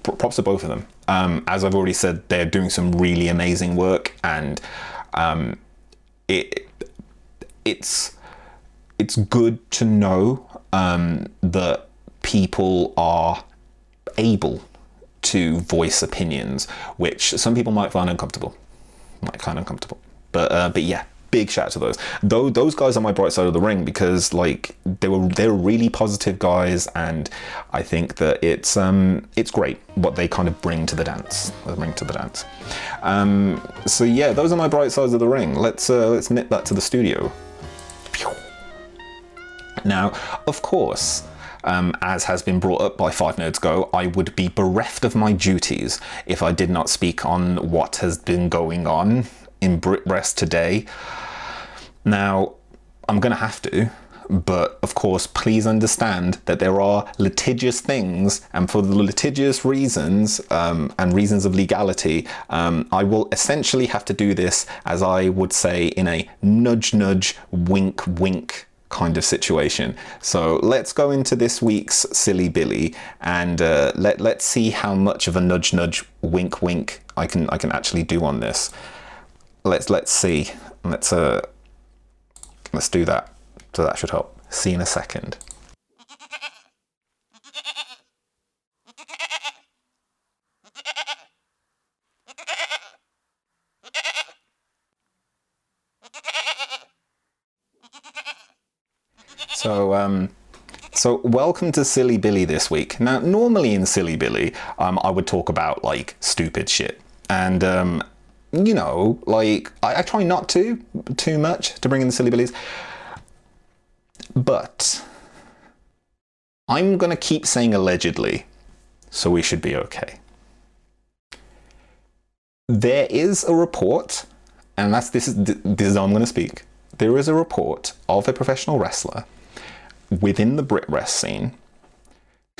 props to both of them. Um, as I've already said, they're doing some really amazing work, and um, it it's it's good to know um, that people are able to voice opinions, which some people might find uncomfortable, might find uncomfortable. But uh, but yeah, big shout out to those. Though those guys are my bright side of the ring because like they were they're really positive guys, and I think that it's um it's great what they kind of bring to the dance. Bring to the dance. Um, so yeah, those are my bright sides of the ring. Let's uh, let's nip that to the studio. Now, of course. Um, as has been brought up by Five Nerds Go, I would be bereft of my duties if I did not speak on what has been going on in BritWres today. Now, I'm going to have to, but of course, please understand that there are litigious things, and for the litigious reasons um, and reasons of legality, um, I will essentially have to do this, as I would say, in a nudge nudge, wink wink kind of situation. So let's go into this week's Silly Billy and uh, let, let's see how much of a nudge nudge, wink wink I can, I can actually do on this. Let's, let's see. Let's, uh, Let's do that. So that should help. See in a second. So, um, so welcome to Silly Billy this week. Now, normally in Silly Billy, um, I would talk about like stupid shit, and um, you know, like I, I, try not to too much to bring in the silly billies, but I'm gonna keep saying allegedly, so we should be okay. There is a report, and that's this is this is how I'm gonna speak. There is a report of a professional wrestler within the BritWres scene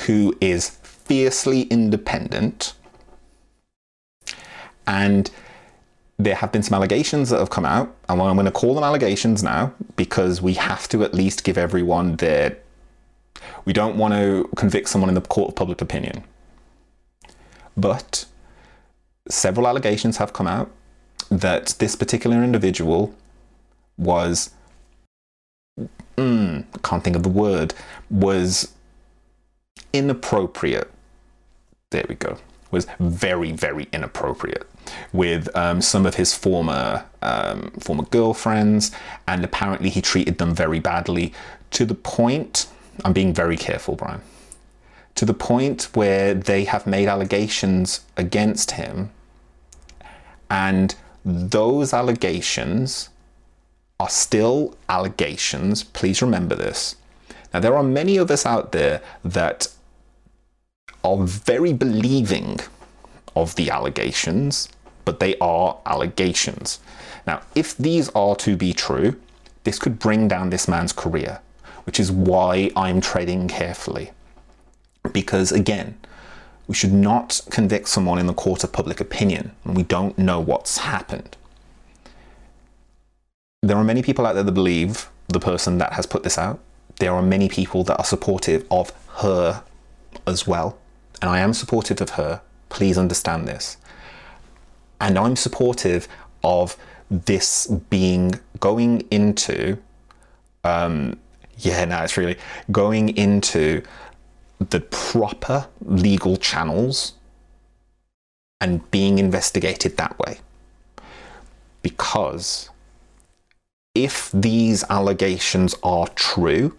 who is fiercely independent and there have been some allegations that have come out, and I'm going to call them allegations now because we have to at least give everyone their. We don't want to convict someone in the court of public opinion. But several allegations have come out that this particular individual was. Mm, can't think of the word. Was inappropriate. There we go. Was very, very inappropriate with um, some of his former um, former girlfriends, and apparently he treated them very badly to the point. I'm being very careful, Brian. To the point where they have made allegations against him, and those allegations are still allegations. Please remember this. Now, there are many of us out there that are very believing of the allegations, but they are allegations. Now, if these are to be true, this could bring down this man's career, which is why I'm treading carefully. Because again, we should not convict someone in the court of public opinion when we don't know what's happened. There are many people out there that believe the person that has put this out. There are many people that are supportive of her as well. And I am supportive of her. Please understand this. And I'm supportive of this being going into, um, yeah, no, it's really going into the proper legal channels and being investigated that way. Because if these allegations are true,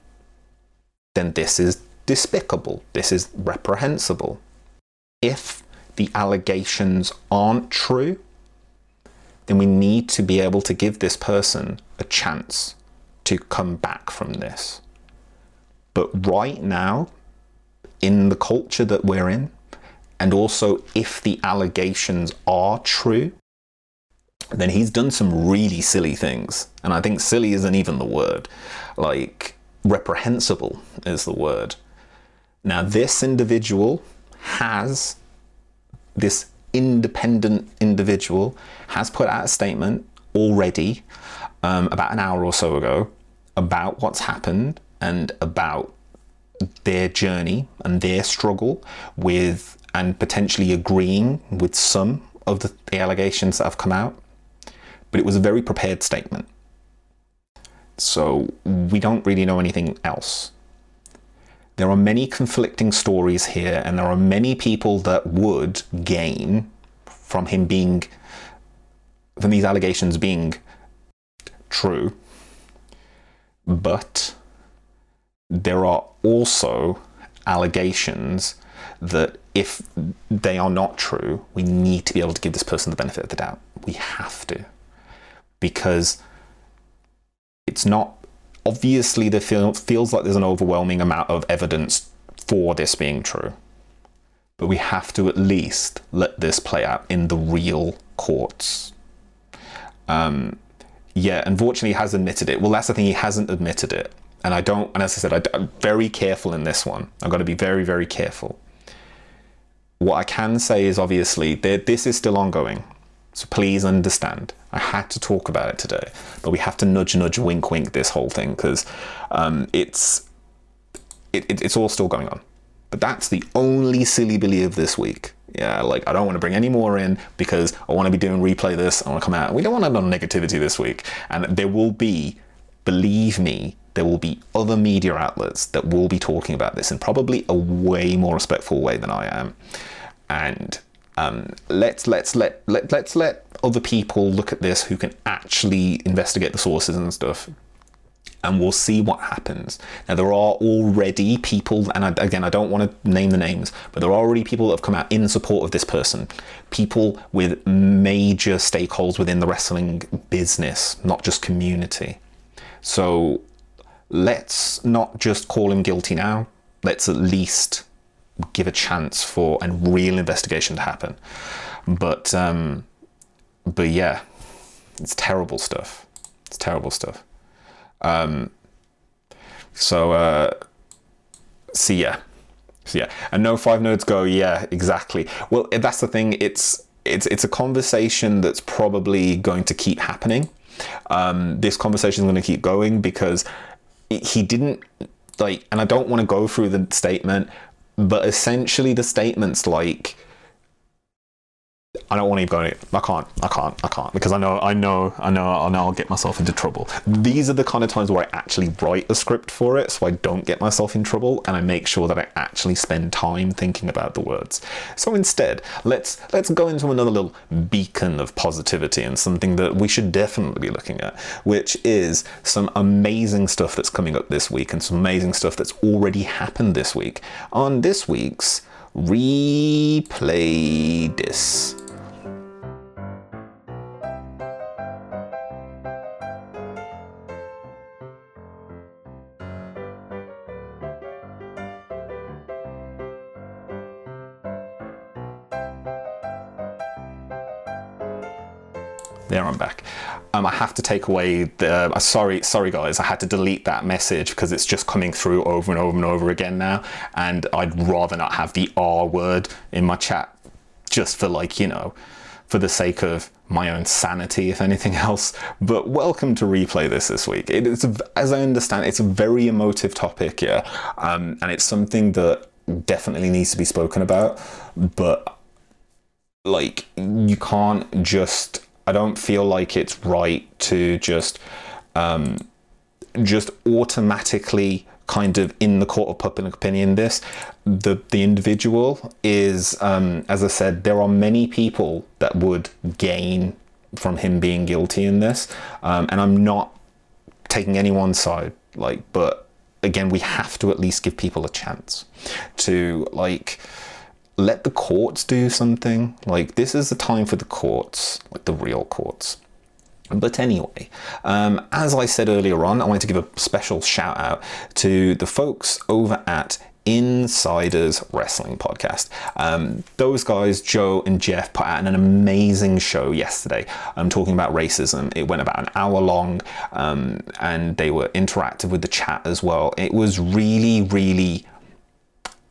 then this is despicable. This is reprehensible. If the allegations aren't true, then we need to be able to give this person a chance to come back from this. But right now, in the culture that we're in, and also if the allegations are true, then he's done some really silly things. And I think silly isn't even the word. Like, reprehensible is the word. Now, this individual has, this independent individual has put out a statement already um, about an hour or so ago about what's happened and about their journey and their struggle with and potentially agreeing with some of the, the allegations that have come out. But it was a very prepared statement. So we don't really know anything else. There are many conflicting stories here, and there are many people that would gain from him being, from these allegations being true. But there are also allegations that if they are not true, we need to be able to give this person the benefit of the doubt. We have to. Because it's not obviously there feel, feels like there's an overwhelming amount of evidence for this being true. But we have to at least let this play out in the real courts. Um, yeah, unfortunately, he has admitted it. Well, that's the thing, he hasn't admitted it and I don't. And as I said, I, am very careful in this one. I've got to be very, very careful. What I can say is obviously this is still ongoing, so please understand. I had to talk about it today, but we have to nudge, nudge, wink, wink this whole thing because um, it's it, it, it's all still going on. But that's the only silly billy of this week. Yeah, like I don't want to bring any more in because I want to be doing replay this. I want to come out. We don't want to have no negativity this week, and there will be, believe me, there will be other media outlets that will be talking about this in probably a way more respectful way than I am. And um, let's let's let, let let's let other people look at this who can actually investigate the sources and stuff and we'll see what happens. Now, there are already people, and I, again, I don't want to name the names, but there are already people that have come out in support of this person. People with major stakeholders within the wrestling business, not just community. So let's not just call him guilty now. Let's at least give a chance for a real investigation to happen. But um, but yeah, it's terrible stuff. It's terrible stuff. Um, so uh, so yeah, so yeah, and no five nerds go. Yeah, exactly. Well, that's the thing. It's it's it's a conversation that's probably going to keep happening. Um, this conversation is going to keep going because he didn't like, and I don't want to go through the statement, but essentially the statement's like I don't want to going. I can't. I can't. I can't because I know. I know. I know. I know. I'll get myself into trouble. These are the kind of times where I actually write a script for it, so I don't get myself in trouble, and I make sure that I actually spend time thinking about the words. So instead, let's let's go into another little beacon of positivity and something that we should definitely be looking at, which is some amazing stuff that's coming up this week and some amazing stuff that's already happened this week on this week's replay this. I'm back. Um, I have to take away the. Uh, sorry, sorry guys. I had to delete that message because it's just coming through over and over and over again now, and I'd rather not have the R word in my chat, just for like you know, for the sake of my own sanity, if anything else. But welcome to replay this this week. It is, as I understand, it's a very emotive topic, yeah, um, and it's something that definitely needs to be spoken about. But like, you can't just I don't feel like it's right to just um, just automatically kind of in the court of public opinion this. The the individual is um, as i said there are many people that would gain from him being guilty in this um, and i'm not taking anyone's side like but again we have to at least give people a chance to like let the courts do something. Like, this is the time for the courts, like the real courts. But anyway, um, as I said earlier on, I wanted to give a special shout out to the folks over at Insiders Wrestling Podcast. Um, those guys, Joe and Jeff, put out an amazing show yesterday I'm um, talking about racism. It went about an hour long um, and they were interactive with the chat as well. It was really, really,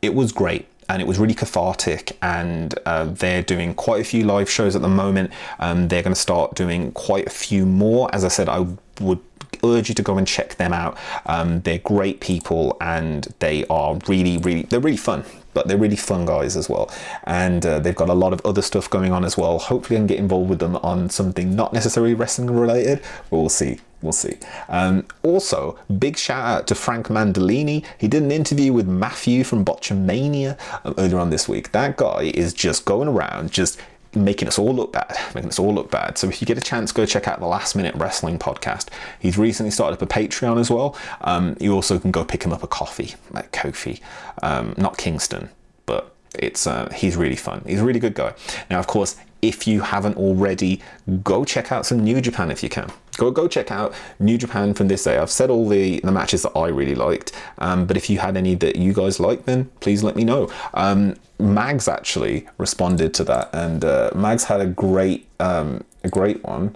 it was great and it was really cathartic. And uh, they're doing quite a few live shows at the moment. Um, they're going to start doing quite a few more. As I said, I would urge you to go and check them out. Um, they're great people and they are really, really, they're really fun. But they're really fun guys as well, and uh, they've got a lot of other stuff going on as well. Hopefully, I can get involved with them on something not necessarily wrestling related. But we'll see we'll see. Um, also, big shout out to Frank Mandolini. He did an interview with Matthew from Botchamania um, earlier on this week. That guy is just going around, just making us all look bad, making us all look bad. So if you get a chance, go check out the Last Minute Wrestling podcast. He's recently started up a Patreon as well. Um, you also can go pick him up a coffee at Kofi, um, not Kingston, but it's uh, he's really fun. He's a really good guy. Now, of course, if you haven't already, go check out some New Japan if you can. Go go check out New Japan from this day. I've said all the, the matches that I really liked, um, but if you had any that you guys liked, then please let me know. Um, Mags actually responded to that, and uh, Mags had a great um, a great one.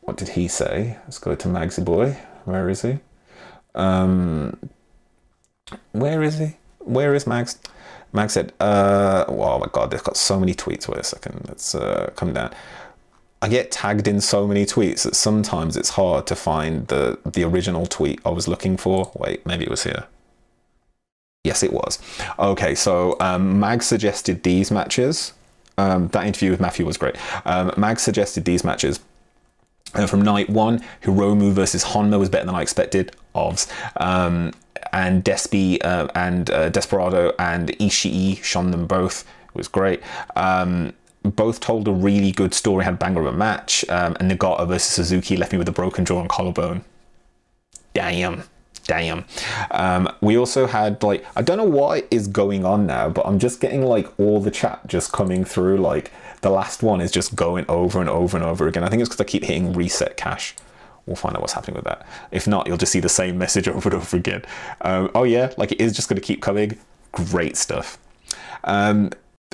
What did he say? Let's go to Magsy boy. Where is he? Um, where is he? Where is Mags? Max said, uh, oh my god, they've got so many tweets. Wait a second, let's uh, come down. I get tagged in so many tweets that sometimes it's hard to find the the original tweet I was looking for. Wait, maybe it was here. Yes, it was. Okay, so um, Mag suggested these matches. Um, that interview with Matthew was great. Um, Mag suggested these matches. Uh, from night one, Hiromu versus Honma was better than I expected. Ovs. Um, and Despy uh, and uh, Desperado and Ishii shone them both. It was great. Um, both told a really good story, had banger of a match, um, and Nagata versus Suzuki left me with a broken jaw and collarbone. Damn. Damn. Um, we also had like I don't know what is going on now, but I'm just getting like all the chat just coming through. Like the last one is just going over and over and over again. I think it's because I keep hitting reset cache we'll find out what's happening with that. If not, you'll just see the same message over and over again. Um, oh yeah, like it is just going to keep coming. Great stuff. Um,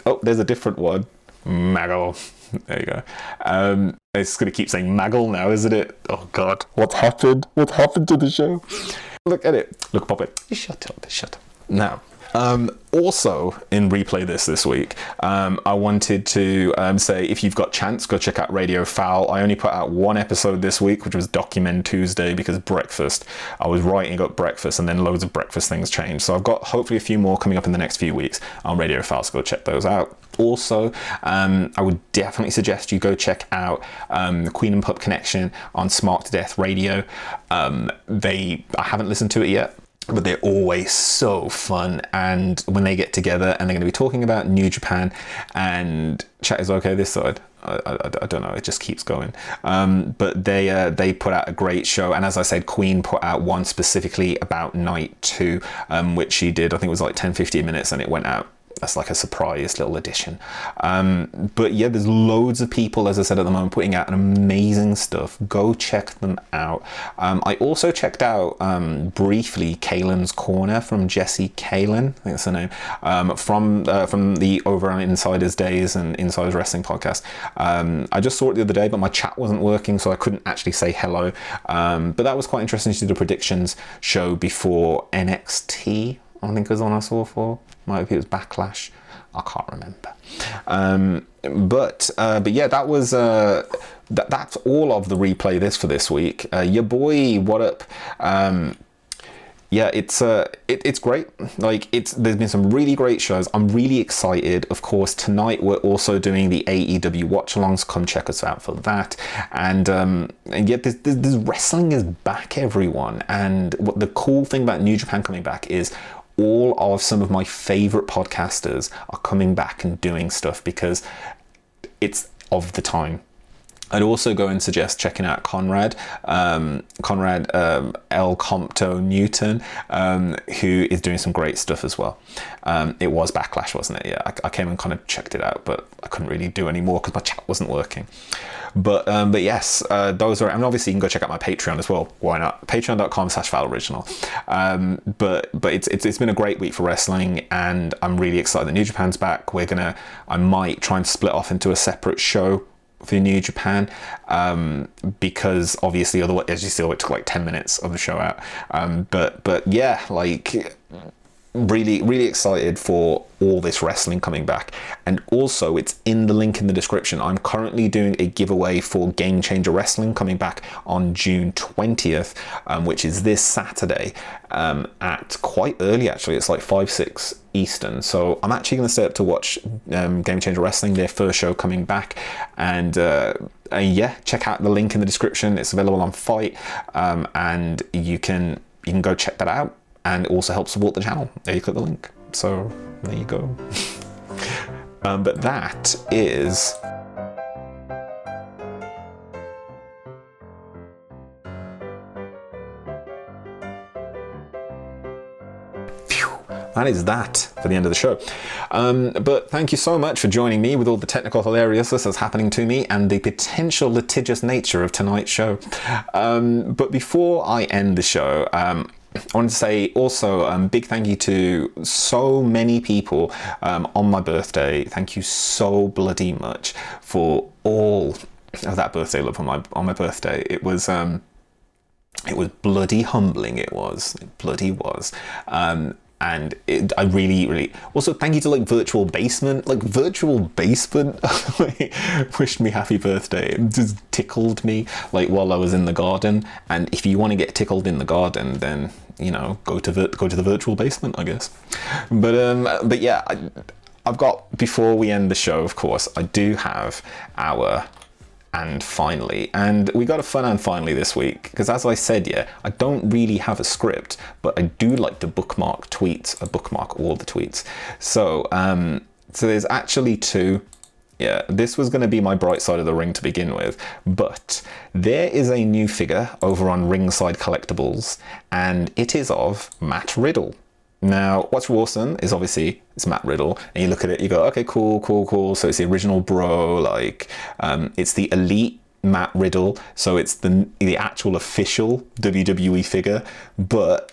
oh, there's a different one. Maggle. There you go. Um, it's going to keep saying Maggle now, isn't it? Oh God, what's happened? What happened to the show? Look at it. Look, Puppet. Shut up. Shut up. Now, um, also, in replay this this week, um, I wanted to um, say if you've got chance, go check out Radio Foul. I only put out one episode this week, which was Document Tuesday, because breakfast. I was writing up breakfast, and then loads of breakfast things changed. So I've got hopefully a few more coming up in the next few weeks on Radio Foul. So go check those out. Also, um, I would definitely suggest you go check out um, the Queen and Pup Connection on Smart to Death Radio. Um, they, I haven't listened to it yet, but they're always so fun. And when they get together and they're going to be talking about New Japan and chat is okay this side. I, I, I, don't know. It just keeps going. Um, but they uh, they put out a great show, and as I said, Queen put out one specifically about night two, um, which she did. I think it was like 10, 15 minutes, and it went out as like a surprise little addition. Um, but yeah, there's loads of people, as I said at the moment, putting out an amazing stuff. Go check them out. Um, I also checked out um, briefly Kalen's Corner from Jesse Kalen, I think that's the name, um, from uh, from the Over on Insiders Days and Insiders Wrestling podcast. Um, I just saw it the other day, but my chat wasn't working, so I couldn't actually say hello. But that was quite interesting to do the predictions show before NXT. I think it was on I saw for. Might be it was Backlash. I can't remember. Um, but uh, but yeah, that was uh, that, that's all of the replay this for this week. Uh, your boy, what up? Um, yeah, it's uh, it, it's great. Like it's there's been some really great shows. I'm really excited. Of course, tonight we're also doing the AEW watch-alongs. Come check us out for that. And um, and yet this, this, this wrestling is back, everyone. And what the cool thing about New Japan coming back is all of some of my favorite podcasters are coming back and doing stuff because it's of the time. I'd also go and suggest checking out Conrad, um, Conrad um, El Compto Newton, um, who is doing some great stuff as well. Um, it was Backlash, wasn't it? Yeah, I, I, came and kind of checked it out, but I couldn't really do any more because my chat wasn't working. But um, but yes, uh, those are, and obviously you can go check out my Patreon as well. Why not? Patreon.com slash Original. Um, but but it's, it's it's been a great week for wrestling, and I'm really excited that New Japan's back. We're gonna, I might try and split off into a separate show for New Japan um, because obviously otherwise as you saw it took like 10 minutes of the show out. Um, but but yeah like really really excited for all this wrestling coming back. And also it's in the link in the description. I'm currently doing a giveaway for game changer wrestling coming back on june 20th um, which is this saturday um, at quite early actually. It's like 5 6 eastern. So i'm actually going to stay up to watch um, game changer wrestling their first show coming back. And uh, yeah check out the link in the description. It's available on FITE um, and you can you can go check that out and also help support the channel. There you click the link. So there you go. um, but that is. that is that for the end of the show. Um, but thank you so much for joining me with all the technical hilariousness that's happening to me and the potential litigious nature of tonight's show. Um, but before I end the show, um, I want to say also um, big thank you to so many people um, on my birthday. Thank you so bloody much for all of that birthday love on my on my birthday. It was um, it was bloody humbling. It was it bloody was. Um, and it, I really, really also thank you to like Virtual Basement, like Virtual Basement wished me happy birthday. It just tickled me like while I was in the garden. And if you want to get tickled in the garden, then you know go to the go to the Virtual Basement, I guess. But um, but yeah, I, I've got before we end the show, of course, I do have our and finally. And we got a fun and finally this week because, as I said, yeah, I don't really have a script, but I do like to bookmark tweets. I bookmark all the tweets. So, um, so there's actually two. Yeah, this was going to be my bright side of the ring to begin with, but there is a new figure over on Ringside Collectibles, and it is of Matt Riddle. Now, what's awesome is obviously it's Matt Riddle, and you look at it, you go, okay, cool, cool, cool. So it's the original bro, like um, it's the elite Matt Riddle, so it's the the actual official WWE figure, but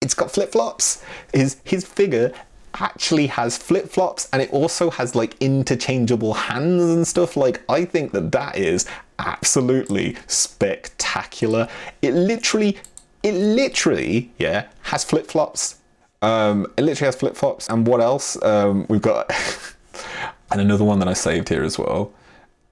it's got flip flops. His his figure actually has flip flops, and it also has like interchangeable hands and stuff. Like I think that that is absolutely spectacular. It literally, it literally, yeah, has flip flops um, it literally has flip flops. And what else? Um, we've got, and another one that I saved here as well,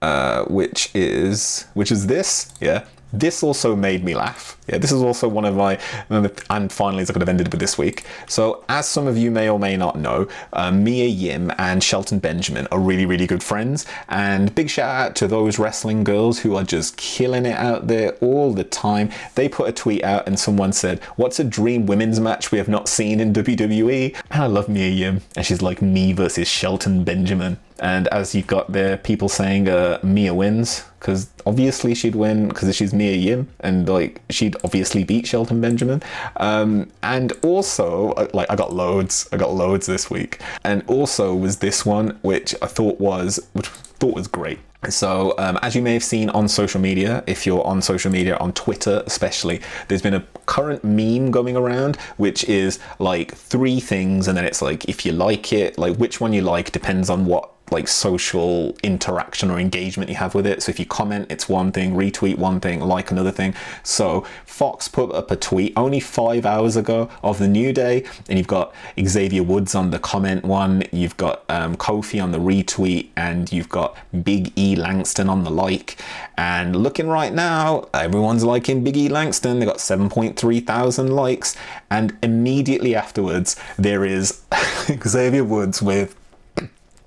uh, which is which is this. Yeah, this also made me laugh. Yeah, this is also one of my, and finally, as I could have ended with this week. So, as some of you may or may not know, uh, Mia Yim and Shelton Benjamin are really, really good friends. And big shout out to those wrestling girls who are just killing it out there all the time. They put a tweet out and someone said, What's a dream women's match we have not seen in WWE? And I love Mia Yim. And she's like me versus Shelton Benjamin And as you've got there, people saying uh, Mia wins because obviously she'd win because she's Mia Yim and like she'd obviously beat Shelton Benjamin. Um, and also, uh, like I got loads, I got loads this week. And also was this one which I thought was which I thought was great. So, um, as you may have seen on social media, if you're on social media, on Twitter especially, there's been a current meme going around, which is like three things, and then it's like if you like it, like which one you like depends on what like social interaction or engagement you have with it. So if you comment, it's one thing, retweet one thing, like another thing. So Fox put up a tweet only five hours ago of the new day, and you've got Xavier Woods on the comment one, you've got um, Kofi on the retweet, and you've got Big E Langston on the like. And looking right now, everyone's liking Big E Langston. They got 7.3 thousand likes, and immediately afterwards, there is Xavier Woods with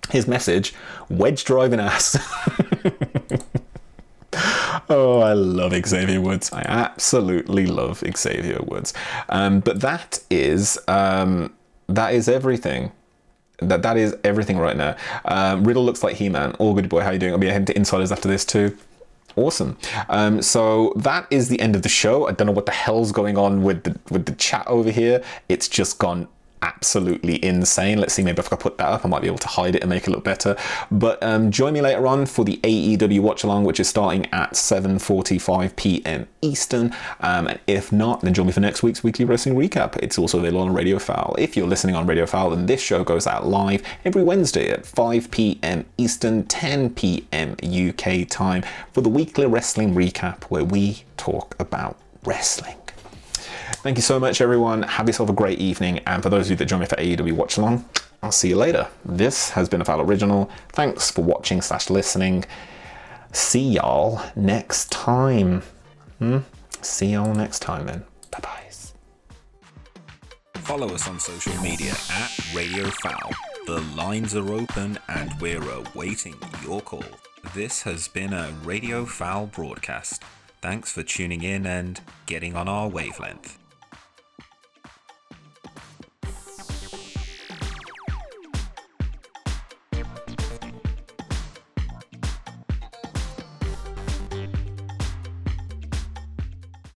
his message wedge driving ass. oh, I love Xavier Woods. I absolutely love Xavier Woods. Um, but that is um, that is everything. That that is everything right now. Um, Riddle looks like He-Man. All good boy. How you doing? I'll be heading to Insiders after this too. Awesome. Um, so that is the end of the show. I don't know what the hell's going on with the with the chat over here. It's just gone absolutely insane. Let's see, maybe if I put that up, I might be able to hide it and make it look better. But um, join me later on for the AEW watch along, which is starting at 7:45 p.m. Eastern. Um, and if not, then join me for next week's weekly wrestling recap. It's also available on Radio Foul. If you're listening on Radio Foul, then this show goes out live every Wednesday at 5 p.m. Eastern, 10 p.m. UK time for the weekly wrestling recap, where we talk about wrestling. Thank you so much, everyone. Have yourself a great evening. And for those of you that join me for AEW Watch Along, I'll see you later. This has been a Foul Original. Thanks for watching slash listening. See y'all next time. Hmm? See y'all next time then. Bye bye. Follow us on social media at Radio Foul. The lines are open and we're awaiting your call. This has been a Radio Foul broadcast. Thanks for tuning in and getting on our wavelength.